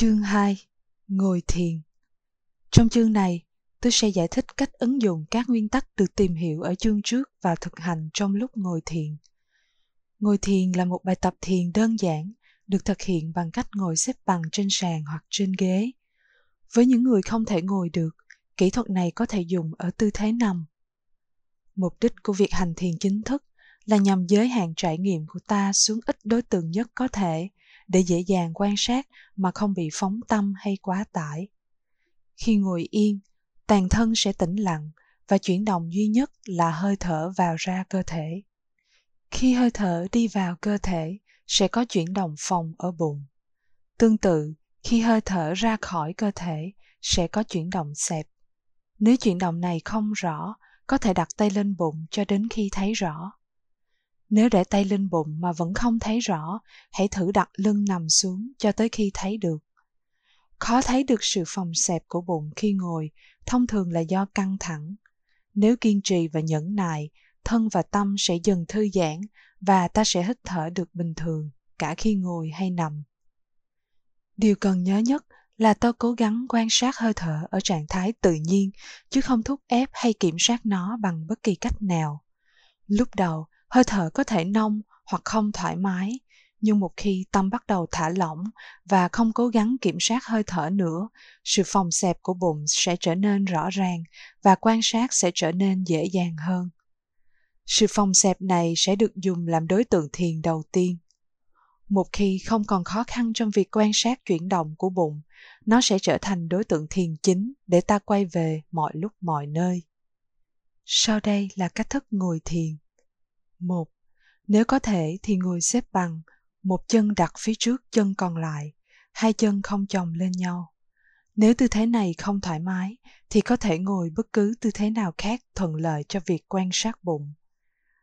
Chương 2 Ngồi thiền Trong chương này, tôi sẽ giải thích cách ứng dụng các nguyên tắc được tìm hiểu ở chương trước và thực hành trong lúc ngồi thiền. Ngồi thiền là một bài tập thiền đơn giản, được thực hiện bằng cách ngồi xếp bằng trên sàn hoặc trên ghế. Với những người không thể ngồi được, kỹ thuật này có thể dùng ở tư thế nằm. Mục đích của việc hành thiền chính thức là nhằm giới hạn trải nghiệm của ta xuống ít đối tượng nhất có thể để dễ dàng quan sát mà không bị phóng tâm hay quá tải. Khi ngồi yên, toàn thân sẽ tĩnh lặng và chuyển động duy nhất là hơi thở vào ra cơ thể. Khi hơi thở đi vào cơ thể, sẽ có chuyển động phòng ở bụng. Tương tự, khi hơi thở ra khỏi cơ thể, sẽ có chuyển động xẹp. Nếu chuyển động này không rõ, có thể đặt tay lên bụng cho đến khi thấy rõ. Nếu để tay lên bụng mà vẫn không thấy rõ, hãy thử đặt lưng nằm xuống cho tới khi thấy được. Khó thấy được sự phòng xẹp của bụng khi ngồi, thông thường là do căng thẳng. Nếu kiên trì và nhẫn nại, thân và tâm sẽ dần thư giãn và ta sẽ hít thở được bình thường, cả khi ngồi hay nằm. Điều cần nhớ nhất là ta cố gắng quan sát hơi thở ở trạng thái tự nhiên, chứ không thúc ép hay kiểm soát nó bằng bất kỳ cách nào. Lúc đầu, hơi thở có thể nông hoặc không thoải mái, nhưng một khi tâm bắt đầu thả lỏng và không cố gắng kiểm soát hơi thở nữa, sự phòng xẹp của bụng sẽ trở nên rõ ràng và quan sát sẽ trở nên dễ dàng hơn. Sự phòng xẹp này sẽ được dùng làm đối tượng thiền đầu tiên. Một khi không còn khó khăn trong việc quan sát chuyển động của bụng, nó sẽ trở thành đối tượng thiền chính để ta quay về mọi lúc mọi nơi. Sau đây là cách thức ngồi thiền một, nếu có thể thì ngồi xếp bằng, một chân đặt phía trước chân còn lại, hai chân không chồng lên nhau. Nếu tư thế này không thoải mái thì có thể ngồi bất cứ tư thế nào khác thuận lợi cho việc quan sát bụng.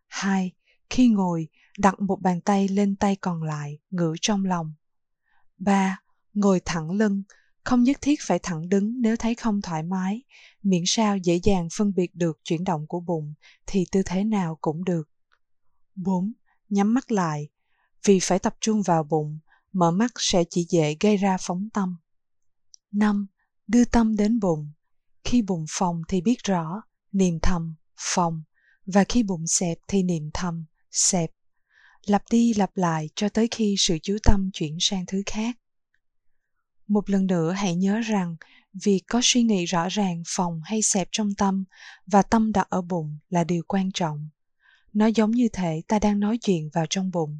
Hai, khi ngồi, đặt một bàn tay lên tay còn lại, ngửa trong lòng. Ba, ngồi thẳng lưng, không nhất thiết phải thẳng đứng nếu thấy không thoải mái, miễn sao dễ dàng phân biệt được chuyển động của bụng thì tư thế nào cũng được. 4. Nhắm mắt lại. Vì phải tập trung vào bụng, mở mắt sẽ chỉ dễ gây ra phóng tâm. 5. Đưa tâm đến bụng. Khi bụng phòng thì biết rõ, niệm thầm, phòng, và khi bụng xẹp thì niệm thầm, xẹp. Lặp đi lặp lại cho tới khi sự chú tâm chuyển sang thứ khác. Một lần nữa hãy nhớ rằng việc có suy nghĩ rõ ràng phòng hay xẹp trong tâm và tâm đặt ở bụng là điều quan trọng nó giống như thể ta đang nói chuyện vào trong bụng.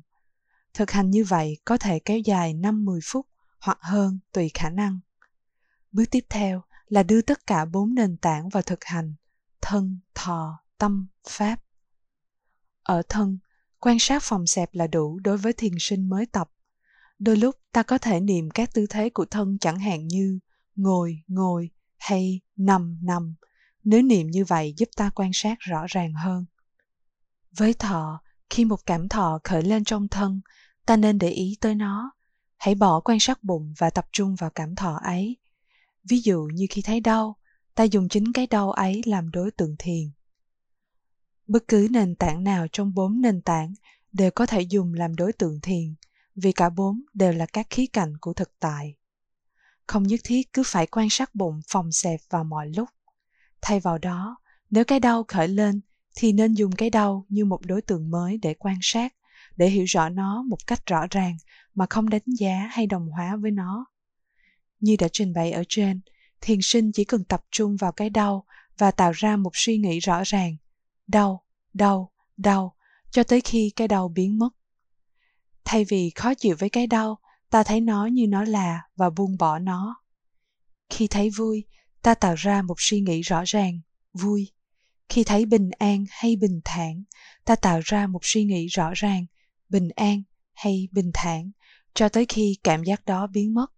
Thực hành như vậy có thể kéo dài 5-10 phút hoặc hơn tùy khả năng. Bước tiếp theo là đưa tất cả bốn nền tảng vào thực hành, thân, thọ, tâm, pháp. Ở thân, quan sát phòng xẹp là đủ đối với thiền sinh mới tập. Đôi lúc ta có thể niệm các tư thế của thân chẳng hạn như ngồi, ngồi hay nằm, nằm. Nếu niệm như vậy giúp ta quan sát rõ ràng hơn. Với thọ, khi một cảm thọ khởi lên trong thân, ta nên để ý tới nó. Hãy bỏ quan sát bụng và tập trung vào cảm thọ ấy. Ví dụ như khi thấy đau, ta dùng chính cái đau ấy làm đối tượng thiền. Bất cứ nền tảng nào trong bốn nền tảng đều có thể dùng làm đối tượng thiền, vì cả bốn đều là các khía cạnh của thực tại. Không nhất thiết cứ phải quan sát bụng phòng xẹp vào mọi lúc. Thay vào đó, nếu cái đau khởi lên thì nên dùng cái đau như một đối tượng mới để quan sát, để hiểu rõ nó một cách rõ ràng mà không đánh giá hay đồng hóa với nó. Như đã trình bày ở trên, thiền sinh chỉ cần tập trung vào cái đau và tạo ra một suy nghĩ rõ ràng, đau đau đau, cho tới khi cái đau biến mất. Thay vì khó chịu với cái đau, ta thấy nó như nó là và buông bỏ nó. Khi thấy vui, ta tạo ra một suy nghĩ rõ ràng, vui khi thấy bình an hay bình thản, ta tạo ra một suy nghĩ rõ ràng, bình an hay bình thản, cho tới khi cảm giác đó biến mất.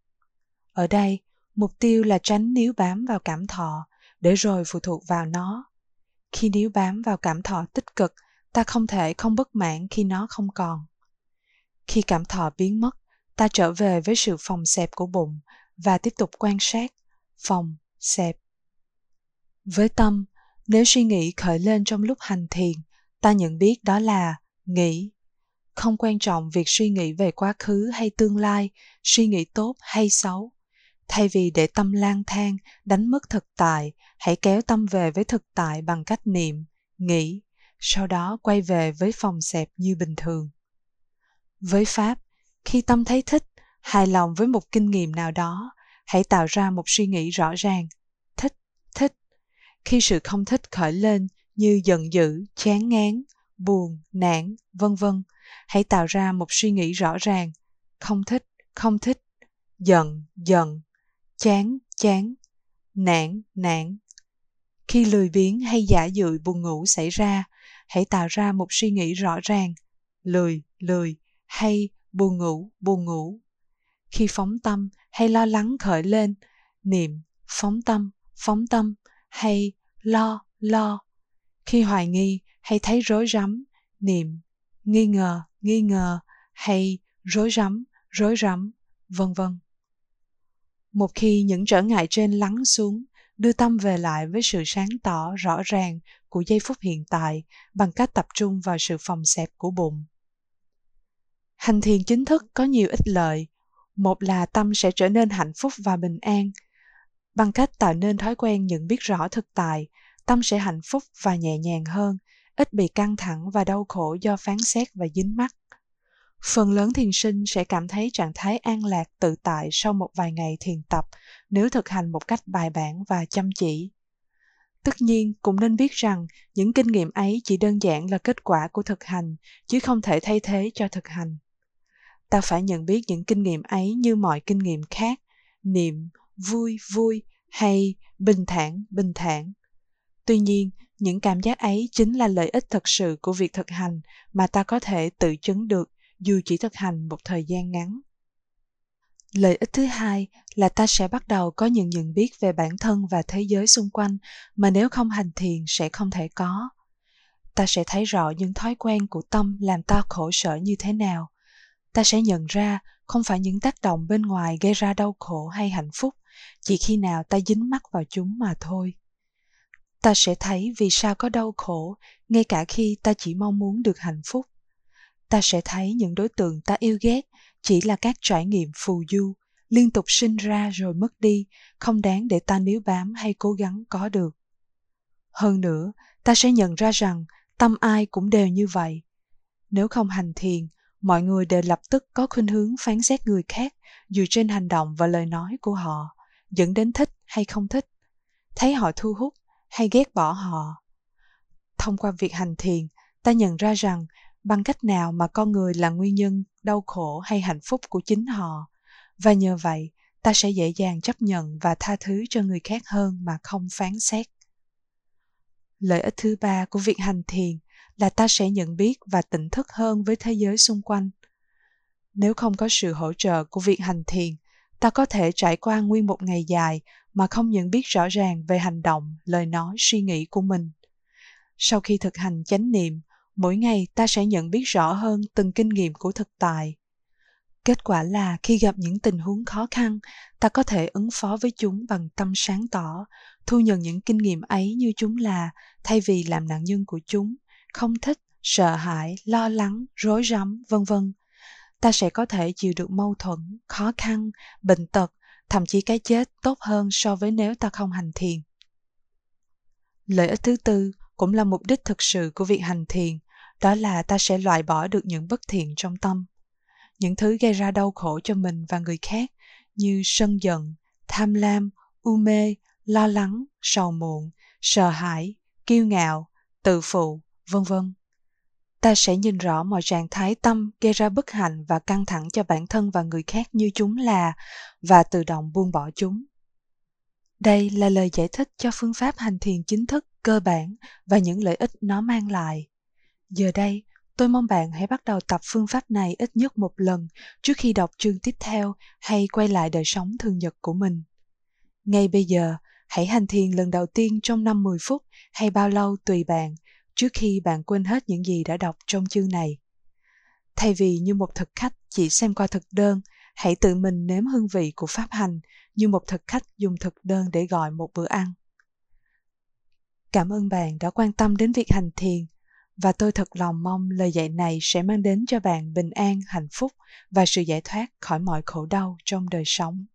Ở đây, mục tiêu là tránh níu bám vào cảm thọ, để rồi phụ thuộc vào nó. Khi níu bám vào cảm thọ tích cực, ta không thể không bất mãn khi nó không còn. Khi cảm thọ biến mất, ta trở về với sự phòng xẹp của bụng và tiếp tục quan sát, phòng xẹp. Với tâm nếu suy nghĩ khởi lên trong lúc hành thiền, ta nhận biết đó là nghĩ. Không quan trọng việc suy nghĩ về quá khứ hay tương lai, suy nghĩ tốt hay xấu. Thay vì để tâm lang thang, đánh mất thực tại, hãy kéo tâm về với thực tại bằng cách niệm, nghĩ, sau đó quay về với phòng xẹp như bình thường. Với Pháp, khi tâm thấy thích, hài lòng với một kinh nghiệm nào đó, hãy tạo ra một suy nghĩ rõ ràng, thích, thích. Khi sự không thích khởi lên như giận dữ, chán ngán, buồn, nản, vân vân, hãy tạo ra một suy nghĩ rõ ràng, không thích, không thích, giận, giận, chán, chán, nản, nản. Khi lười biếng hay giả dụi buồn ngủ xảy ra, hãy tạo ra một suy nghĩ rõ ràng, lười, lười hay buồn ngủ, buồn ngủ. Khi phóng tâm hay lo lắng khởi lên, niệm, phóng tâm, phóng tâm hay lo, lo. Khi hoài nghi hay thấy rối rắm, niệm, nghi ngờ, nghi ngờ hay rối rắm, rối rắm, vân vân. Một khi những trở ngại trên lắng xuống, đưa tâm về lại với sự sáng tỏ rõ ràng của giây phút hiện tại bằng cách tập trung vào sự phòng xẹp của bụng. Hành thiền chính thức có nhiều ích lợi. Một là tâm sẽ trở nên hạnh phúc và bình an. Bằng cách tạo nên thói quen nhận biết rõ thực tại, tâm sẽ hạnh phúc và nhẹ nhàng hơn, ít bị căng thẳng và đau khổ do phán xét và dính mắc. Phần lớn thiền sinh sẽ cảm thấy trạng thái an lạc tự tại sau một vài ngày thiền tập nếu thực hành một cách bài bản và chăm chỉ. Tất nhiên, cũng nên biết rằng những kinh nghiệm ấy chỉ đơn giản là kết quả của thực hành, chứ không thể thay thế cho thực hành. Ta phải nhận biết những kinh nghiệm ấy như mọi kinh nghiệm khác, niệm, vui, vui hay bình thản, bình thản. Tuy nhiên, những cảm giác ấy chính là lợi ích thật sự của việc thực hành mà ta có thể tự chứng được dù chỉ thực hành một thời gian ngắn. Lợi ích thứ hai là ta sẽ bắt đầu có những nhận biết về bản thân và thế giới xung quanh mà nếu không hành thiền sẽ không thể có. Ta sẽ thấy rõ những thói quen của tâm làm ta khổ sở như thế nào. Ta sẽ nhận ra không phải những tác động bên ngoài gây ra đau khổ hay hạnh phúc chỉ khi nào ta dính mắt vào chúng mà thôi. Ta sẽ thấy vì sao có đau khổ, ngay cả khi ta chỉ mong muốn được hạnh phúc. Ta sẽ thấy những đối tượng ta yêu ghét chỉ là các trải nghiệm phù du, liên tục sinh ra rồi mất đi, không đáng để ta níu bám hay cố gắng có được. Hơn nữa, ta sẽ nhận ra rằng tâm ai cũng đều như vậy. Nếu không hành thiền, mọi người đều lập tức có khuynh hướng phán xét người khác dựa trên hành động và lời nói của họ dẫn đến thích hay không thích. Thấy họ thu hút hay ghét bỏ họ. Thông qua việc hành thiền, ta nhận ra rằng bằng cách nào mà con người là nguyên nhân đau khổ hay hạnh phúc của chính họ. Và nhờ vậy, ta sẽ dễ dàng chấp nhận và tha thứ cho người khác hơn mà không phán xét. Lợi ích thứ ba của việc hành thiền là ta sẽ nhận biết và tỉnh thức hơn với thế giới xung quanh. Nếu không có sự hỗ trợ của việc hành thiền ta có thể trải qua nguyên một ngày dài mà không nhận biết rõ ràng về hành động, lời nói, suy nghĩ của mình. Sau khi thực hành chánh niệm, mỗi ngày ta sẽ nhận biết rõ hơn từng kinh nghiệm của thực tại. Kết quả là khi gặp những tình huống khó khăn, ta có thể ứng phó với chúng bằng tâm sáng tỏ, thu nhận những kinh nghiệm ấy như chúng là, thay vì làm nạn nhân của chúng, không thích, sợ hãi, lo lắng, rối rắm, vân vân ta sẽ có thể chịu được mâu thuẫn, khó khăn, bệnh tật, thậm chí cái chết tốt hơn so với nếu ta không hành thiền. Lợi ích thứ tư cũng là mục đích thực sự của việc hành thiền, đó là ta sẽ loại bỏ được những bất thiện trong tâm. Những thứ gây ra đau khổ cho mình và người khác như sân giận, tham lam, u mê, lo lắng, sầu muộn, sợ hãi, kiêu ngạo, tự phụ, vân vân ta sẽ nhìn rõ mọi trạng thái tâm gây ra bất hạnh và căng thẳng cho bản thân và người khác như chúng là và tự động buông bỏ chúng đây là lời giải thích cho phương pháp hành thiền chính thức cơ bản và những lợi ích nó mang lại Giờ đây, tôi mong bạn hãy bắt đầu tập phương pháp này ít nhất một lần trước khi đọc chương tiếp theo hay quay lại đời sống thường nhật của mình. Ngay bây giờ, hãy hành thiền lần đầu tiên trong 5-10 phút hay bao lâu tùy bạn trước khi bạn quên hết những gì đã đọc trong chương này. Thay vì như một thực khách chỉ xem qua thực đơn, hãy tự mình nếm hương vị của pháp hành như một thực khách dùng thực đơn để gọi một bữa ăn. Cảm ơn bạn đã quan tâm đến việc hành thiền và tôi thật lòng mong lời dạy này sẽ mang đến cho bạn bình an hạnh phúc và sự giải thoát khỏi mọi khổ đau trong đời sống